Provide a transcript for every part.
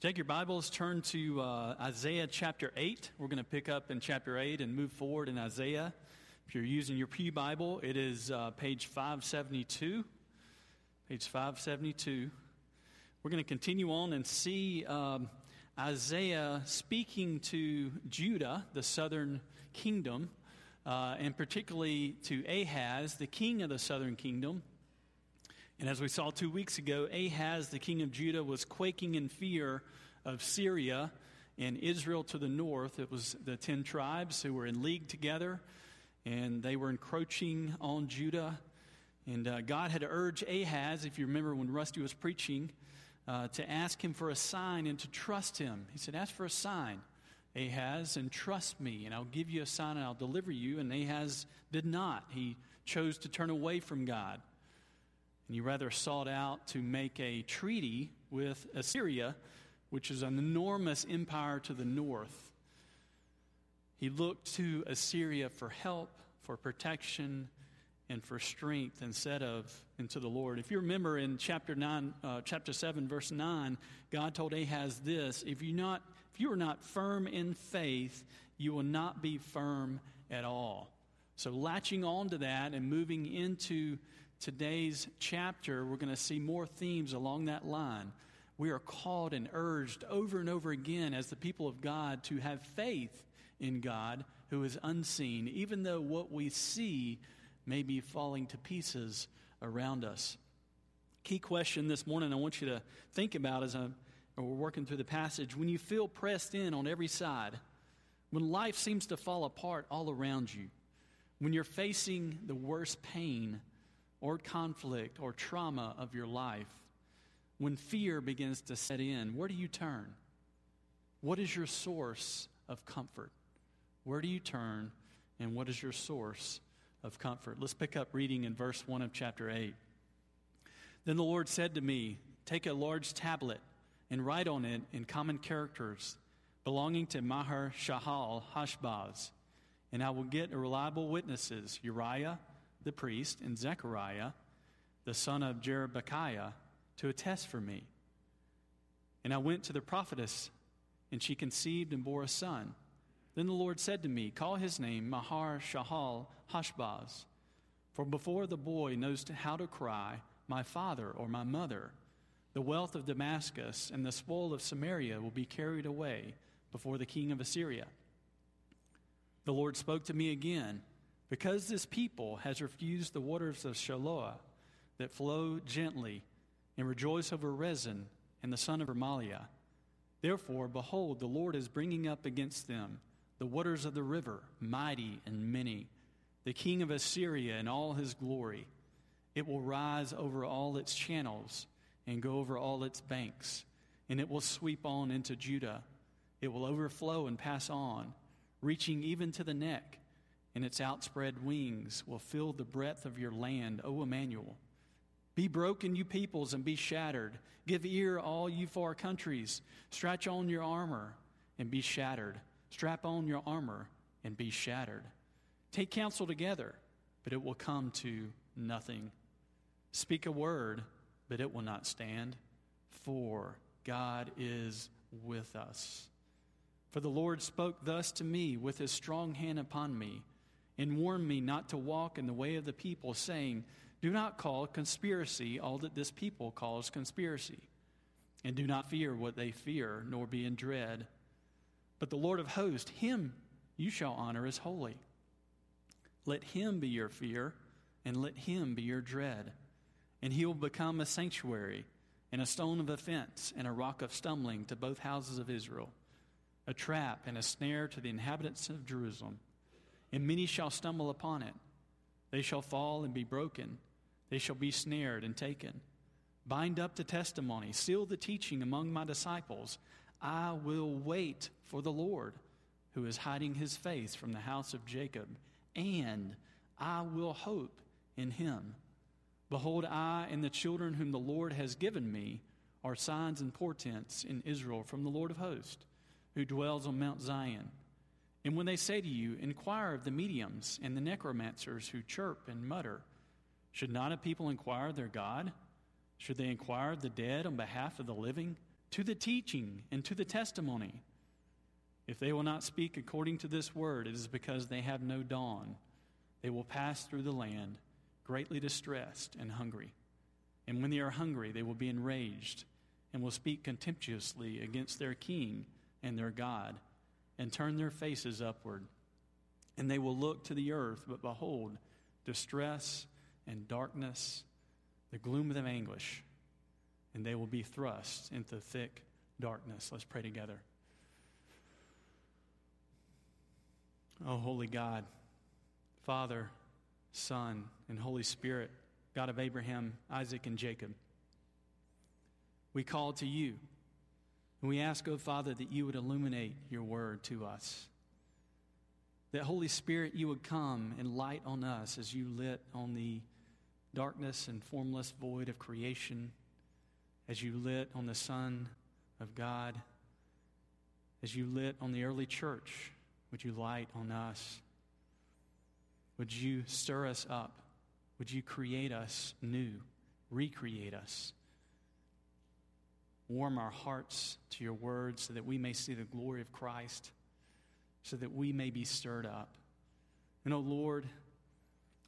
Take your Bibles, turn to uh, Isaiah chapter 8. We're going to pick up in chapter 8 and move forward in Isaiah. If you're using your Pew Bible, it is uh, page 572. Page 572. We're going to continue on and see um, Isaiah speaking to Judah, the southern kingdom, uh, and particularly to Ahaz, the king of the southern kingdom. And as we saw two weeks ago, Ahaz, the king of Judah, was quaking in fear of Syria and Israel to the north. It was the 10 tribes who were in league together, and they were encroaching on Judah. And uh, God had urged Ahaz, if you remember when Rusty was preaching, uh, to ask him for a sign and to trust him. He said, Ask for a sign, Ahaz, and trust me, and I'll give you a sign and I'll deliver you. And Ahaz did not. He chose to turn away from God and he rather sought out to make a treaty with Assyria, which is an enormous empire to the north. He looked to Assyria for help, for protection, and for strength instead of into the Lord. If you remember in chapter nine, uh, chapter seven, verse nine, God told Ahaz this: If you not, if you are not firm in faith, you will not be firm at all. So latching on to that and moving into today's chapter, we're going to see more themes along that line. We are called and urged over and over again as the people of God to have faith in God who is unseen, even though what we see may be falling to pieces around us. Key question this morning I want you to think about as I'm, we're working through the passage. When you feel pressed in on every side, when life seems to fall apart all around you, when you're facing the worst pain or conflict or trauma of your life, when fear begins to set in, where do you turn? What is your source of comfort? Where do you turn, and what is your source of comfort? Let's pick up reading in verse 1 of chapter 8. Then the Lord said to me, Take a large tablet and write on it in common characters belonging to Maher Shalal Hashbaz, and I will get reliable witnesses Uriah the priest, and Zechariah, the son of Jeberechiah, to attest for me. And I went to the prophetess, and she conceived and bore a son. Then the Lord said to me, Call his name Maher Shalal Hashbaz, for before the boy knows how to cry, My father or my mother, the wealth of Damascus and the spoil of Samaria will be carried away before the king of Assyria. The Lord spoke to me again. Because this people has refused the waters of Shiloah that flow gently and rejoice over Rezin and the son of Remaliah, therefore, behold, the Lord is bringing up against them the waters of the river, mighty and many, the king of Assyria in all his glory. It will rise over all its channels and go over all its banks, and it will sweep on into Judah. It will overflow and pass on, reaching even to the neck and its outspread wings will fill the breadth of your land, O Emmanuel. Be broken, you peoples, and be shattered. Give ear, all you far countries. Stretch on your armor and be shattered. Strap on your armor and be shattered. Take counsel together, but it will come to nothing. Speak a word, but it will not stand, for God is with us. For the Lord spoke thus to me with his strong hand upon me and warned me not to walk in the way of the people, saying, Do not call conspiracy all that this people calls conspiracy, and do not fear what they fear, nor be in dread. But the Lord of hosts, him you shall honor as holy. Let him be your fear, and let him be your dread. And he will become a sanctuary, and a stone of offense, and a rock of stumbling to both houses of Israel, a trap and a snare to the inhabitants of Jerusalem and many shall stumble upon it. They shall fall and be broken. They shall be snared and taken. Bind up the testimony, seal the teaching among my disciples. I will wait for the Lord, who is hiding his face from the house of Jacob, and I will hope in him. Behold, I and the children whom the Lord has given me are signs and portents in Israel from the Lord of hosts, who dwells on Mount Zion. And when they say to you, Inquire of the mediums and the necromancers who chirp and mutter, should not a people inquire their God? Should they inquire the dead on behalf of the living? to the teaching and to the testimony. If they will not speak according to this word, it is because they have no dawn. They will pass through the land, greatly distressed and hungry. And when they are hungry, they will be enraged and will speak contemptuously against their king and their God and turn their faces upward. And they will look to the earth, but behold, distress and darkness, the gloom of anguish, and they will be thrust into thick darkness. Let's pray together. Oh, holy God, Father, Son, and Holy Spirit, God of Abraham, Isaac, and Jacob, we call to you. And we ask, oh Father, that you would illuminate your word to us. That Holy Spirit, you would come and light on us as you lit on the darkness and formless void of creation, as you lit on the Son of God, as you lit on the early church, would you light on us? Would you stir us up? Would you create us new, recreate us? Warm our hearts to your word so that we may see the glory of Christ, so that we may be stirred up. And, oh Lord,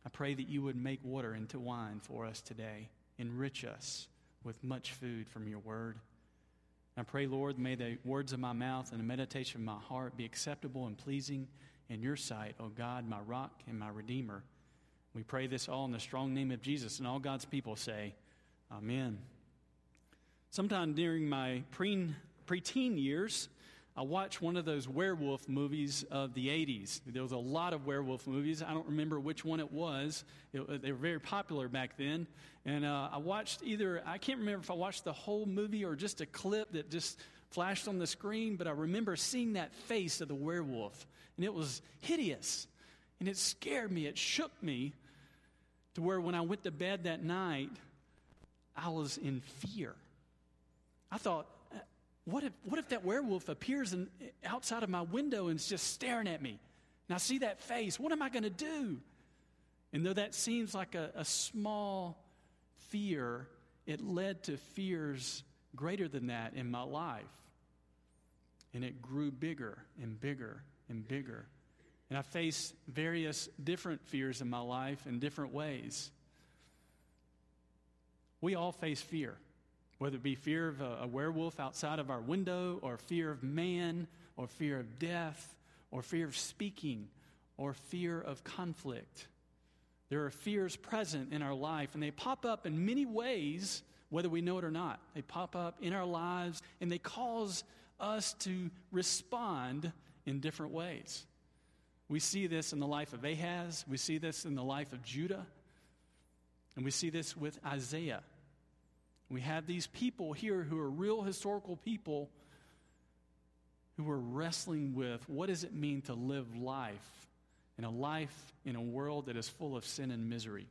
I pray that you would make water into wine for us today. Enrich us with much food from your word. I pray, Lord, may the words of my mouth and the meditation of my heart be acceptable and pleasing in your sight, O God, my rock and my redeemer. We pray this all in the strong name of Jesus, and all God's people say, Amen. Sometime during my pre preteen years, I watched one of those werewolf movies of the 80s. There was a lot of werewolf movies. I don't remember which one it was. It, they were very popular back then. And uh, I watched either, I can't remember if I watched the whole movie or just a clip that just flashed on the screen, but I remember seeing that face of the werewolf. And it was hideous. And it scared me. It shook me to where when I went to bed that night, I was in fear. I thought, uh, what if, what if that werewolf appears in, outside of my window and is just staring at me? And I see that face. What am I going to do? And though that seems like a, a small fear, it led to fears greater than that in my life. And it grew bigger and bigger and bigger. And I faced various different fears in my life in different ways. We all face fear whether it be fear of a, a werewolf outside of our window, or fear of man, or fear of death, or fear of speaking, or fear of conflict. There are fears present in our life, and they pop up in many ways, whether we know it or not. They pop up in our lives, and they cause us to respond in different ways. We see this in the life of Ahaz, we see this in the life of Judah, and we see this with Isaiah. We have these people here who are real historical people who are wrestling with what does it mean to live life in a life in a world that is full of sin and misery.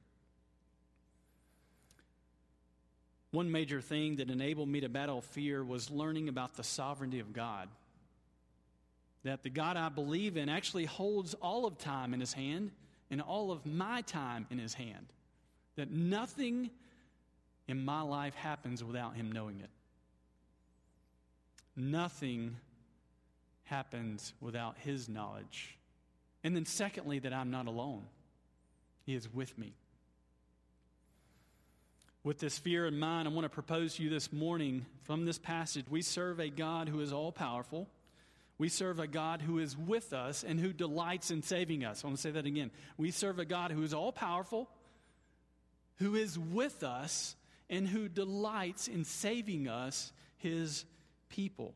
One major thing that enabled me to battle fear was learning about the sovereignty of God. That the God I believe in actually holds all of time in his hand and all of my time in his hand. That nothing in my life happens without Him knowing it. Nothing happens without His knowledge. And then, secondly, that I'm not alone, He is with me. With this fear in mind, I want to propose to you this morning from this passage we serve a God who is all powerful. We serve a God who is with us and who delights in saving us. I want to say that again. We serve a God who is all powerful, who is with us, and who delights in saving us, his people.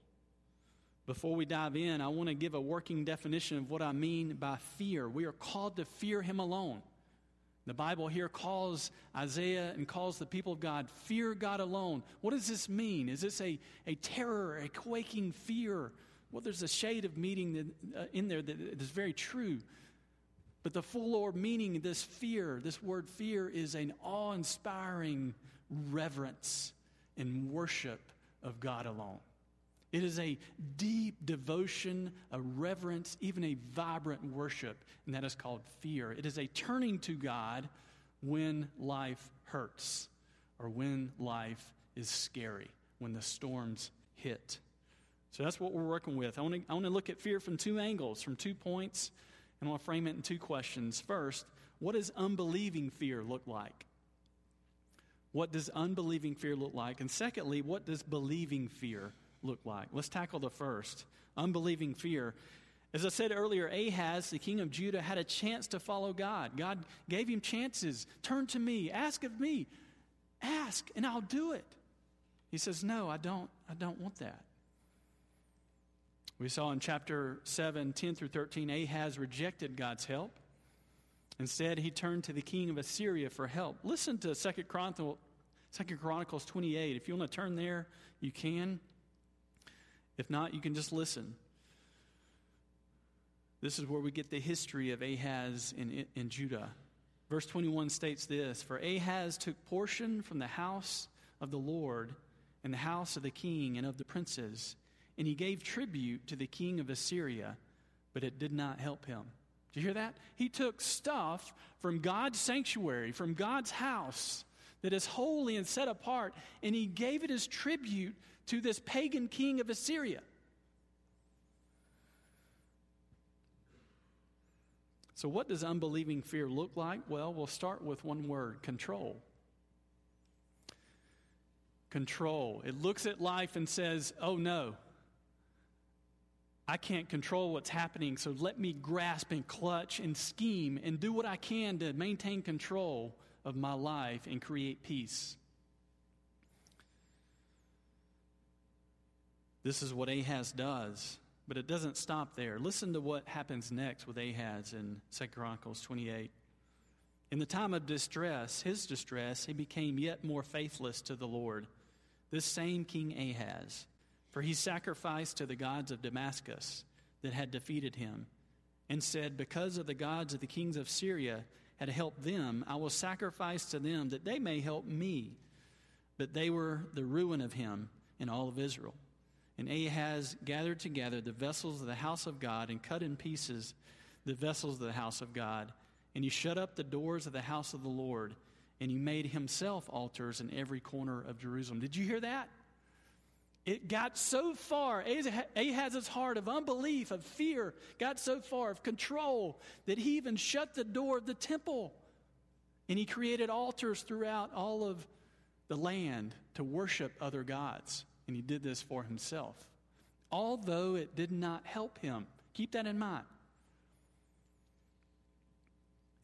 Before we dive in, I want to give a working definition of what I mean by fear. We are called to fear him alone. The Bible here calls Isaiah and calls the people of God, fear God alone. What does this mean? Is this a, a terror, a quaking fear? Well, there's a shade of meaning uh, in there that is very true. But the full Lord meaning this fear, this word fear, is an awe inspiring reverence and worship of God alone. It is a deep devotion, a reverence, even a vibrant worship, and that is called fear. It is a turning to God when life hurts or when life is scary, when the storms hit. So that's what we're working with. I want to, I want to look at fear from two angles, from two points, and I want to frame it in two questions. First, what does unbelieving fear look like? What does unbelieving fear look like? And secondly, what does believing fear look like? Let's tackle the first unbelieving fear. As I said earlier, Ahaz, the king of Judah, had a chance to follow God. God gave him chances. Turn to me, ask of me, ask, and I'll do it. He says, No, I don't, I don't want that. We saw in chapter 7, 10 through 13, Ahaz rejected God's help. Instead, he turned to the king of Assyria for help. Listen to 2 Chronicles, 2 Chronicles 28. If you want to turn there, you can. If not, you can just listen. This is where we get the history of Ahaz in, in Judah. Verse 21 states this For Ahaz took portion from the house of the Lord and the house of the king and of the princes, and he gave tribute to the king of Assyria, but it did not help him. Do you hear that? He took stuff from God's sanctuary, from God's house that is holy and set apart, and he gave it as tribute to this pagan king of Assyria. So, what does unbelieving fear look like? Well, we'll start with one word control. Control. It looks at life and says, oh no, I can't control what's happening, so let me grasp and clutch and scheme and do what I can to maintain control of my life and create peace. This is what Ahaz does. But it doesn't stop there. Listen to what happens next with Ahaz in 2 Chronicles 28. In the time of distress, his distress, he became yet more faithless to the Lord, this same King Ahaz. For he sacrificed to the gods of Damascus that had defeated him, and said, Because of the gods of the kings of Syria had helped them, I will sacrifice to them that they may help me. But they were the ruin of him and all of Israel. And Ahaz gathered together the vessels of the house of God and cut in pieces the vessels of the house of God. And he shut up the doors of the house of the Lord. And he made himself altars in every corner of Jerusalem. Did you hear that? It got so far, Ahaz's heart of unbelief, of fear, got so far, of control, that he even shut the door of the temple. And he created altars throughout all of the land to worship other gods and he did this for himself. Although it did not help him. Keep that in mind.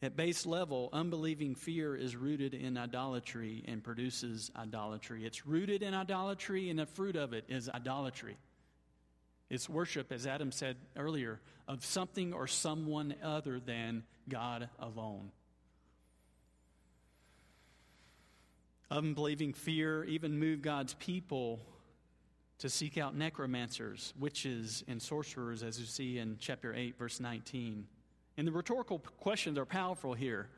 At base level, unbelieving fear is rooted in idolatry and produces idolatry. It's rooted in idolatry, and the fruit of it is idolatry. It's worship, as Adam said earlier, of something or someone other than God alone. Unbelieving fear even moved God's people to seek out necromancers, witches, and sorcerers, as you see in chapter 8, verse 19. And the rhetorical questions are powerful here.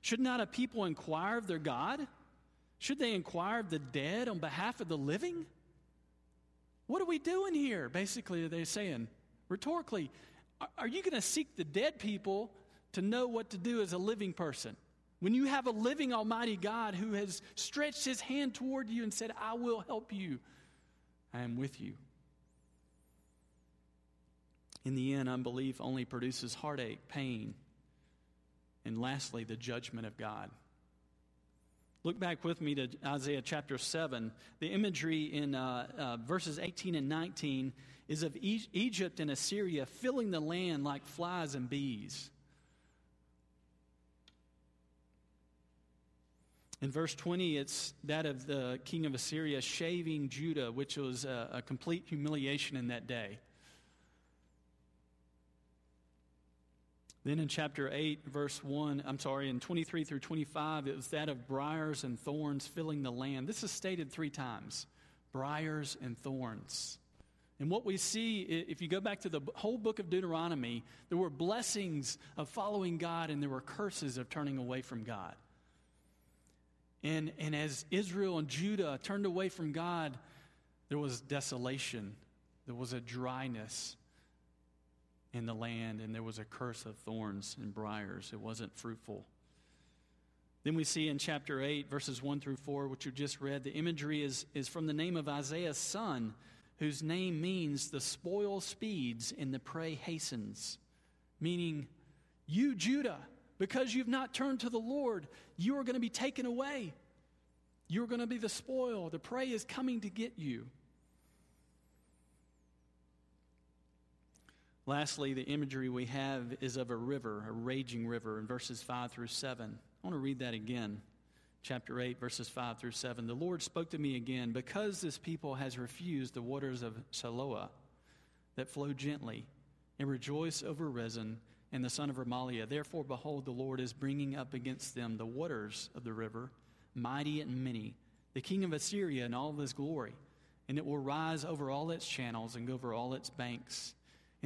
Should not a people inquire of their God? Should they inquire of the dead on behalf of the living? What are we doing here? Basically, they're saying, rhetorically, are you going to seek the dead people to know what to do as a living person? When you have a living Almighty God who has stretched his hand toward you and said, I will help you, I am with you. In the end, unbelief only produces heartache, pain, and lastly, the judgment of God. Look back with me to Isaiah chapter 7. The imagery in uh, uh, verses 18 and 19 is of e- Egypt and Assyria filling the land like flies and bees. In verse 20, it's that of the king of Assyria shaving Judah, which was a, a complete humiliation in that day. Then in chapter 8, verse 1, I'm sorry, in 23 through 25, it was that of briars and thorns filling the land. This is stated three times briars and thorns. And what we see, if you go back to the whole book of Deuteronomy, there were blessings of following God and there were curses of turning away from God. And, and as Israel and Judah turned away from God, there was desolation, there was a dryness in the land, and there was a curse of thorns and briars. It wasn't fruitful. Then we see in chapter 8, verses 1 through 4, which you just read, the imagery is, is from the name of Isaiah's son, whose name means the spoil speeds and the prey hastens, meaning, you, Judah, because you've not turned to the Lord, you are going to be taken away. You're going to be the spoil. The prey is coming to get you. Lastly, the imagery we have is of a river, a raging river, in verses 5 through 7. I want to read that again. Chapter 8, verses 5 through 7. The Lord spoke to me again, because this people has refused the waters of Shiloah that flow gently, and rejoice over Rezin and the son of Remaliah. Therefore, behold, the Lord is bringing up against them the waters of the river, mighty and many, the king of Assyria in all of his glory. And it will rise over all its channels and go over all its banks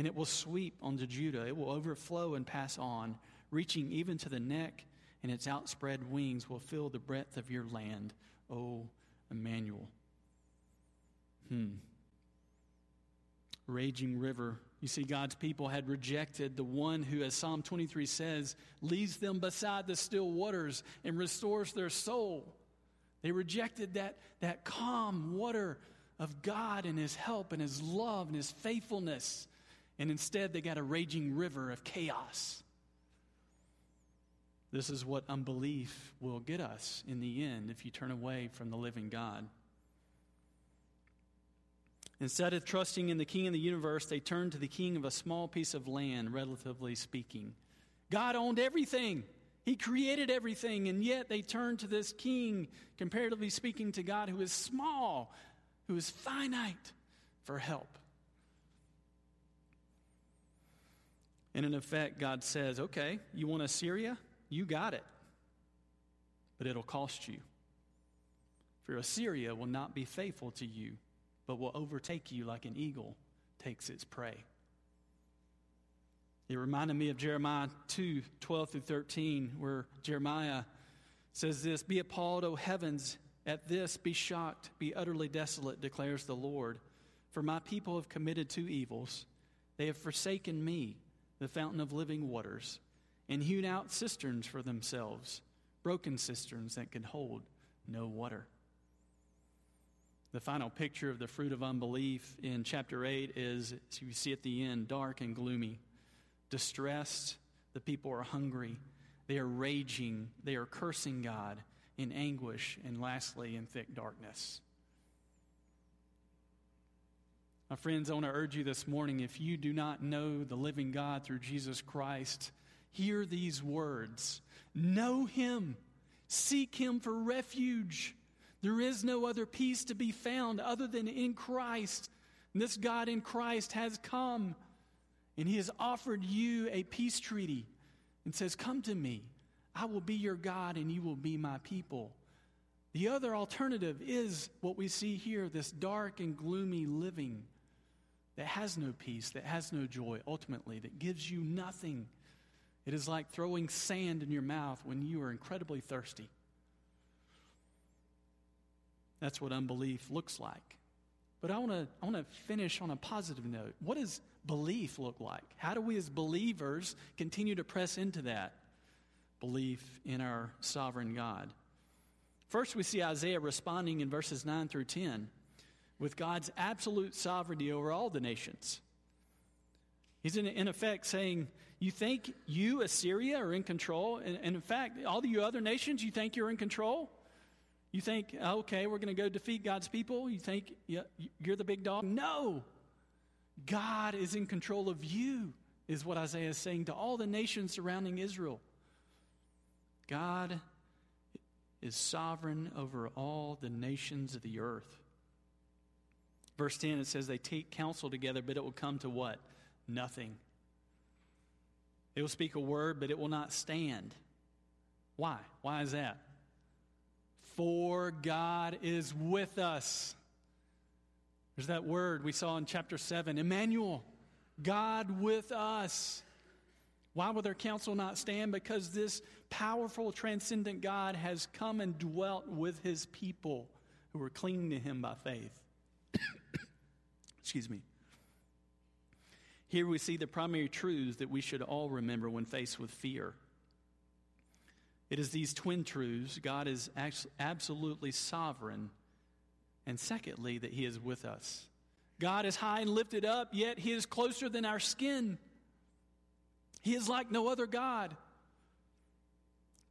and it will sweep onto Judah. It will overflow and pass on, reaching even to the neck, and its outspread wings will fill the breadth of your land, O Emmanuel. Hmm. Raging river. You see, God's people had rejected the one who, as Psalm 23 says, leads them beside the still waters and restores their soul. They rejected that, that calm water of God and His help and His love and His faithfulness. And instead, they got a raging river of chaos. This is what unbelief will get us in the end if you turn away from the living God. Instead of trusting in the king of the universe, they turned to the king of a small piece of land, relatively speaking. God owned everything, He created everything, and yet they turned to this king, comparatively speaking, to God who is small, who is finite, for help. And in effect, God says, okay, you want Assyria? You got it. But it'll cost you. For Assyria will not be faithful to you, but will overtake you like an eagle takes its prey. It reminded me of Jeremiah 2 12 through 13, where Jeremiah says this Be appalled, O heavens, at this, be shocked, be utterly desolate, declares the Lord. For my people have committed two evils. They have forsaken me the fountain of living waters, and hewn out cisterns for themselves, broken cisterns that could hold no water. The final picture of the fruit of unbelief in chapter 8 is, as you see at the end, dark and gloomy. Distressed, the people are hungry, they are raging, they are cursing God in anguish, and lastly, in thick darkness. My friends, I want to urge you this morning if you do not know the living God through Jesus Christ, hear these words Know Him, seek Him for refuge. There is no other peace to be found other than in Christ. And this God in Christ has come, and He has offered you a peace treaty and says, Come to me. I will be your God, and you will be my people. The other alternative is what we see here this dark and gloomy living that has no peace, that has no joy, ultimately, that gives you nothing. It is like throwing sand in your mouth when you are incredibly thirsty. That's what unbelief looks like. But I want to I want to finish on a positive note. What does belief look like? How do we as believers continue to press into that belief in our sovereign God? First, we see Isaiah responding in verses 9 through 10 with God's absolute sovereignty over all the nations. He's in, in effect saying, You think you, Assyria, are in control? And, and in fact, all you other nations, you think you're in control? You think, okay, we're going to go defeat God's people? You think you're the big dog? No. God is in control of you, is what Isaiah is saying to all the nations surrounding Israel. God is sovereign over all the nations of the earth. Verse 10, it says they take counsel together, but it will come to what? Nothing. It will speak a word, but it will not stand. Why? Why is that? For God is with us. There's that word we saw in chapter 7 Emmanuel, God with us. Why will their counsel not stand? Because this powerful, transcendent God has come and dwelt with his people who are clinging to him by faith. Excuse me. Here we see the primary truths that we should all remember when faced with fear. It is these twin truths God is absolutely sovereign, and secondly, that He is with us. God is high and lifted up, yet he is closer than our skin. He is like no other God.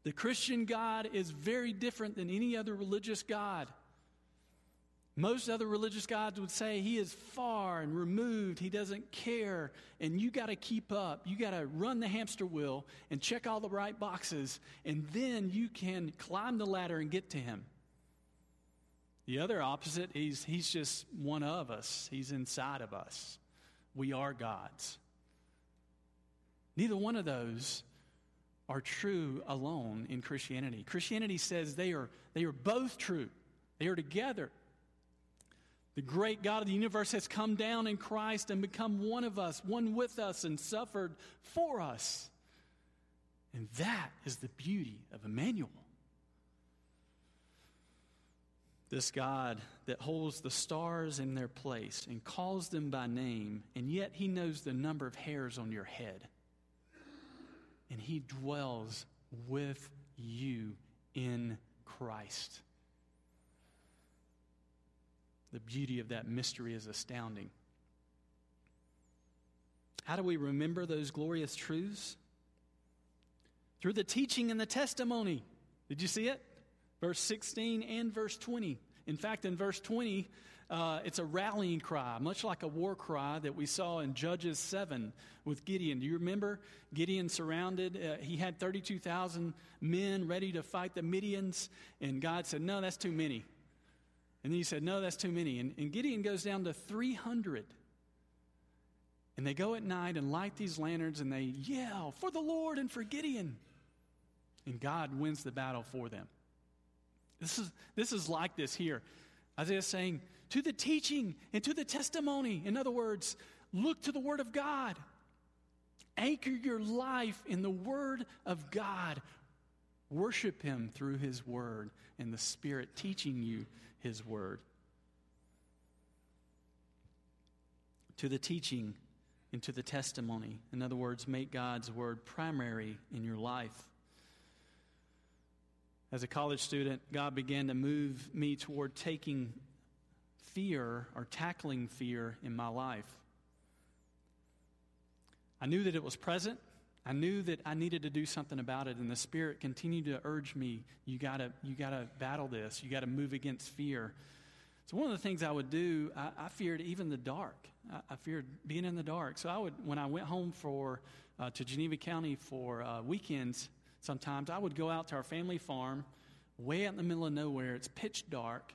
The Christian God is very different than any other religious God. Most other religious gods would say he is far and removed. He doesn't care. And you got to keep up. You got to run the hamster wheel and check all the right boxes. And then you can climb the ladder and get to him. The other opposite, he's, he's just one of us, he's inside of us. We are God's. Neither one of those are true alone in Christianity. Christianity says they are, they are both true, they are together. The great God of the universe has come down in Christ and become one of us, one with us, and suffered for us. And that is the beauty of Emmanuel. This God that holds the stars in their place and calls them by name, and yet He knows the number of hairs on your head. And He dwells with you in Christ. The beauty of that mystery is astounding. How do we remember those glorious truths? Through the teaching and the testimony. Did you see it? Verse 16 and verse 20. In fact, in verse 20, uh, it's a rallying cry, much like a war cry that we saw in Judges 7 with Gideon. Do you remember? Gideon surrounded, uh, he had 32,000 men ready to fight the Midians, and God said, No, that's too many. And then he said, No, that's too many. And, and Gideon goes down to 300. And they go at night and light these lanterns and they yell, For the Lord and for Gideon. And God wins the battle for them. This is, this is like this here. Isaiah is saying, To the teaching and to the testimony. In other words, look to the Word of God. Anchor your life in the Word of God. Worship Him through His Word and the Spirit teaching you his word. To the teaching and to the testimony. In other words, make God's word primary in your life. As a college student, God began to move me toward taking fear or tackling fear in my life. I knew that it was present. I knew that I needed to do something about it, and the Spirit continued to urge me, you gotta, you gotta battle this. You gotta move against fear. So one of the things I would do, I, I feared even the dark. I, I, feared being in the dark. So I would, when I went home for uh, to Geneva County for uh, weekends, sometimes I would go out to our family farm, way out in the middle of nowhere. It's pitch dark.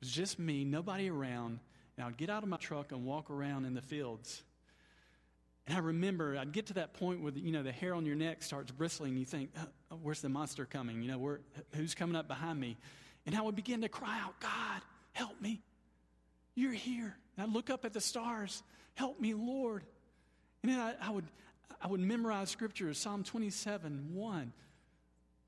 It was just me, nobody around, and I'd get out of my truck and walk around in the fields and I remember I'd get to that point where, the, you know, the hair on your neck starts bristling. And you think, oh, where's the monster coming? You know, where, who's coming up behind me? And I would begin to cry out, God, help me. You're here. And I'd look up at the stars. Help me, Lord. And then I, I would, I would memorize scripture, Psalm 27, 1.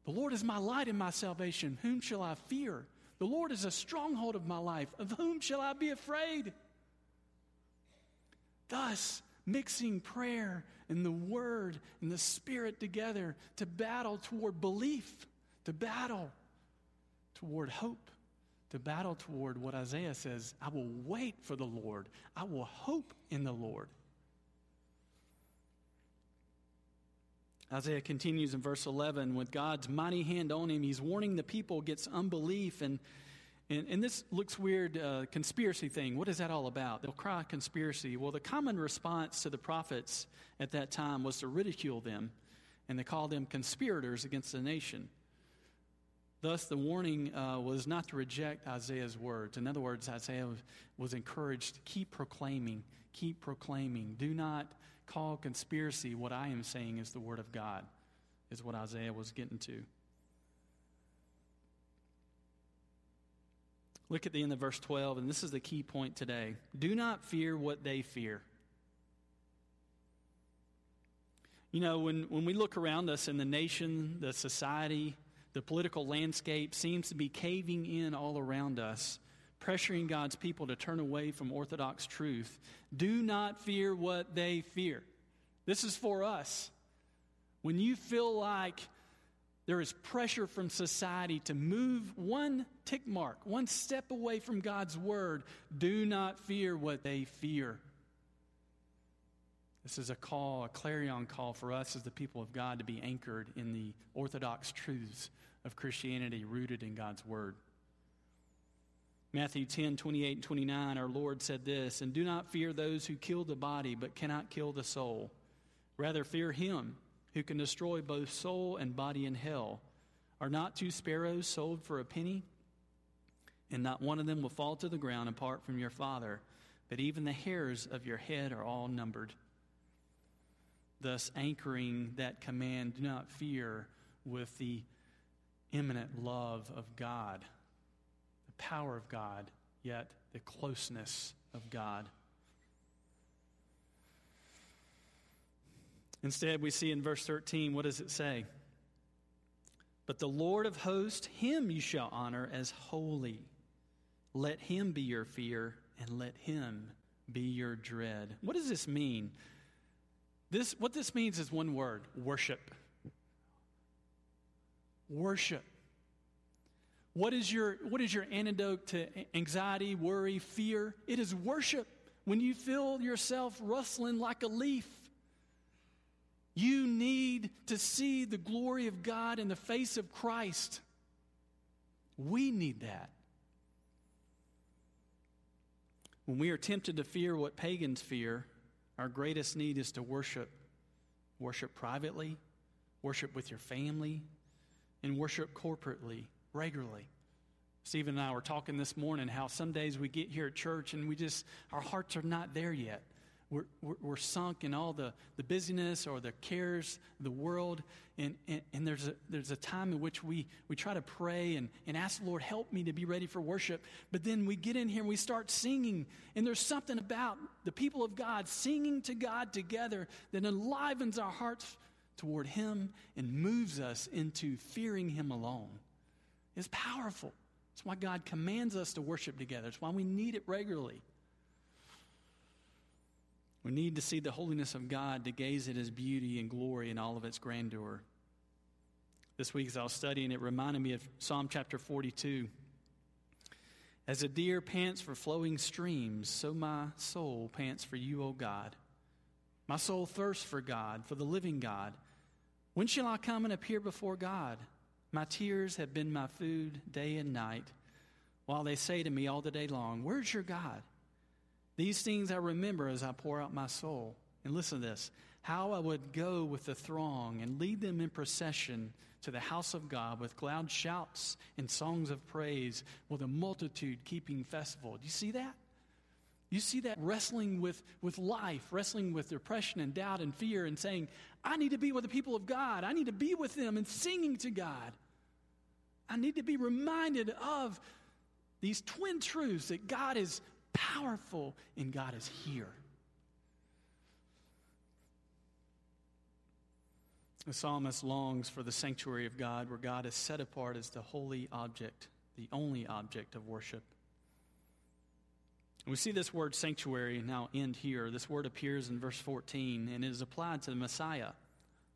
The Lord is my light and my salvation. Whom shall I fear? The Lord is a stronghold of my life. Of whom shall I be afraid? Thus, mixing prayer and the word and the spirit together to battle toward belief, to battle toward hope, to battle toward what Isaiah says I will wait for the Lord, I will hope in the Lord. Isaiah continues in verse 11 with God's mighty hand on him. He's warning the people against unbelief and and, and this looks weird, uh, conspiracy thing. What is that all about? They'll cry conspiracy. Well, the common response to the prophets at that time was to ridicule them, and they called them conspirators against the nation. Thus, the warning uh, was not to reject Isaiah's words. In other words, Isaiah was, was encouraged to keep proclaiming, keep proclaiming. Do not call conspiracy what I am saying is the word of God, is what Isaiah was getting to. Look at the end of verse 12, and this is the key point today. Do not fear what they fear. You know, when, when we look around us in the nation, the society, the political landscape seems to be caving in all around us, pressuring God's people to turn away from orthodox truth. Do not fear what they fear. This is for us. When you feel like There is pressure from society to move one tick mark, one step away from God's word. Do not fear what they fear. This is a call, a clarion call for us as the people of God to be anchored in the orthodox truths of Christianity rooted in God's Word. Matthew 10, 28 and 29, our Lord said this, And do not fear those who kill the body, but cannot kill the soul. Rather, fear him who can destroy both soul and body in hell. Are not two sparrows sold for a penny? And not one of them will fall to the ground apart from your Father, but even the hairs of your head are all numbered thus anchoring that command do not fear with the imminent love of God, the power of God, yet the closeness of God. Instead, we see in verse 13, what does it say? But the Lord of hosts, him you shall honor as holy. Let him be your fear, and let him be your dread. What does this mean? This, what this means is one word worship. Worship. What is, your, what is your antidote to anxiety, worry, fear? It is worship. When you feel yourself rustling like a leaf, you need to see the glory of God in the face of Christ. We need that. When we are tempted to fear what pagans fear, our greatest need is to worship. Worship privately, worship with your family, and worship corporately, regularly. Stephen and I were talking this morning how some days we get here at church and we just, our hearts are not there yet we're, we're, we're, sunk in all the, the busyness or the cares of the world. And, and, and, there's, a, there's a time in which we, we try to pray and, and ask the Lord, help me to be ready for worship. But then we get in here and we start singing. And there's something about the people of God singing to God together that enlivens our hearts toward Him and moves us into fearing Him alone. It's powerful. It's why God commands us to worship together. It's why we need it regularly. We need to see the holiness of God, to gaze at His beauty and glory in all of its grandeur. This week, as I was studying, it reminded me of Psalm chapter 42. As a deer pants for flowing streams, so my soul pants for you, O God. My soul thirsts for God, for the living God. When shall I come and appear before God? My tears have been my food day and night, while they say to me all the day long, Where's your God? These things I remember as I pour out my soul. And listen to this how I would go with the throng and lead them in procession to the house of God with loud shouts and songs of praise, with a multitude keeping festival. Do you see that? You see that wrestling with, with life, wrestling with depression and doubt and fear, and saying, I need to be with the people of God. I need to be with them and singing to God. I need to be reminded of these twin truths that God is powerful, in God is here. The psalmist longs for the sanctuary of God where God is set apart as the holy object, the only object of worship. We see this word sanctuary now end here. This word appears in verse 14 and it is applied to the Messiah,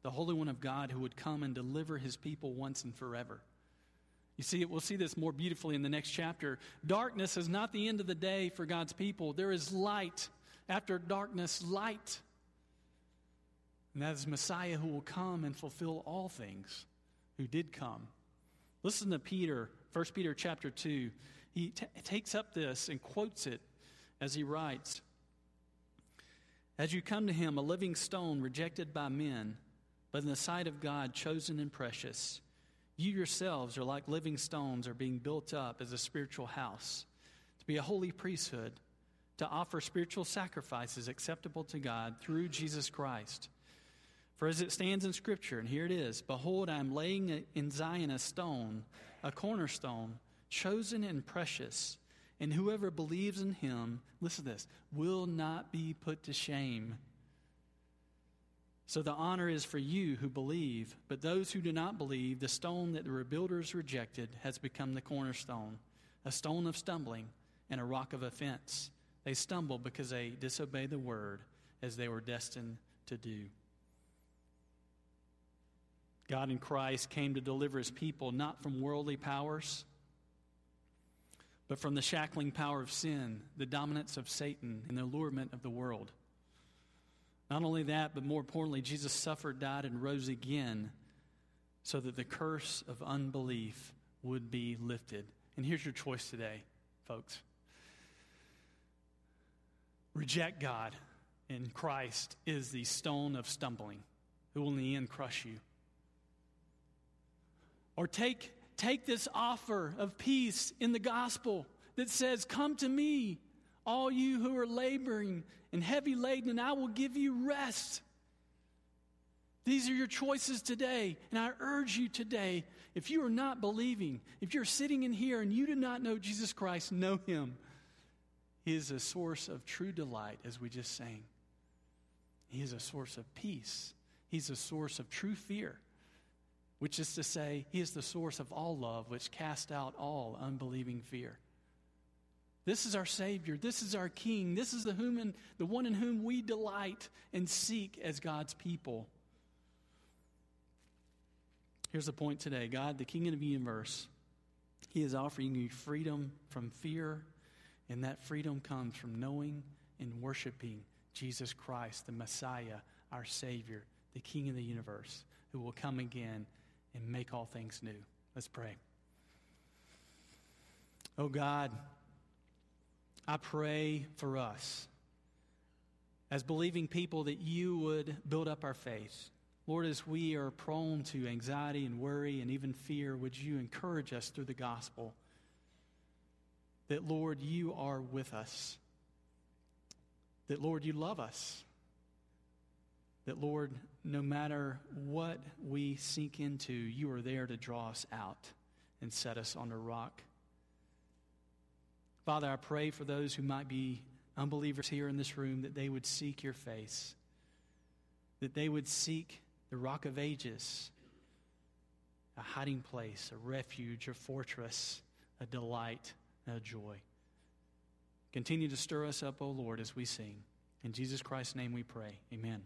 the Holy One of God who would come and deliver his people once and forever. You see, we'll see this more beautifully in the next chapter. Darkness is not the end of the day for God's people. There is light. After darkness, light. And that is Messiah who will come and fulfill all things, who did come. Listen to Peter, 1 Peter chapter 2. He t- takes up this and quotes it as he writes As you come to him, a living stone rejected by men, but in the sight of God, chosen and precious. You yourselves are like living stones, are being built up as a spiritual house, to be a holy priesthood, to offer spiritual sacrifices acceptable to God through Jesus Christ. For as it stands in Scripture, and here it is Behold, I am laying in Zion a stone, a cornerstone, chosen and precious, and whoever believes in him, listen to this, will not be put to shame. So the honor is for you who believe, but those who do not believe, the stone that the rebuilders rejected has become the cornerstone, a stone of stumbling and a rock of offense. They stumble because they disobey the word as they were destined to do. God in Christ came to deliver his people not from worldly powers, but from the shackling power of sin, the dominance of Satan, and the allurement of the world. Not only that, but more importantly, Jesus suffered, died, and rose again so that the curse of unbelief would be lifted. And here's your choice today, folks reject God, and Christ is the stone of stumbling who will in the end crush you. Or take, take this offer of peace in the gospel that says, Come to me, all you who are laboring and heavy laden, and I will give you rest. These are your choices today. And I urge you today, if you are not believing, if you're sitting in here and you do not know Jesus Christ, know him. He is a source of true delight, as we just sang. He is a source of peace. He's a source of true fear, which is to say, He is the source of all love, which casts out all unbelieving fear. This is our Savior. This is our King. This is the, whom the one in whom we delight and seek as God's people. Here's the point today God, the King of the universe, He is offering you freedom from fear and that freedom comes from knowing and worshiping Jesus Christ, the Messiah, our Savior, the King of the universe, who will come again and make all things new. Let's pray. Oh God, I pray for us as believing people that you would build up our faith. Lord, as we are prone to anxiety and worry and even fear, would you encourage us through the gospel? that, Lord, you are with us. That, Lord, you love us. That, Lord, no matter what we sink into, you are there to draw us out and set us on a rock. Father, I pray for those who might be unbelievers here in this room that they would seek your face, that they would seek the rock of ages, a hiding place, a refuge, a fortress, a delight a joy. Continue to stir us up, O Lord, as we sing. In Jesus Christ's name we pray. Amen.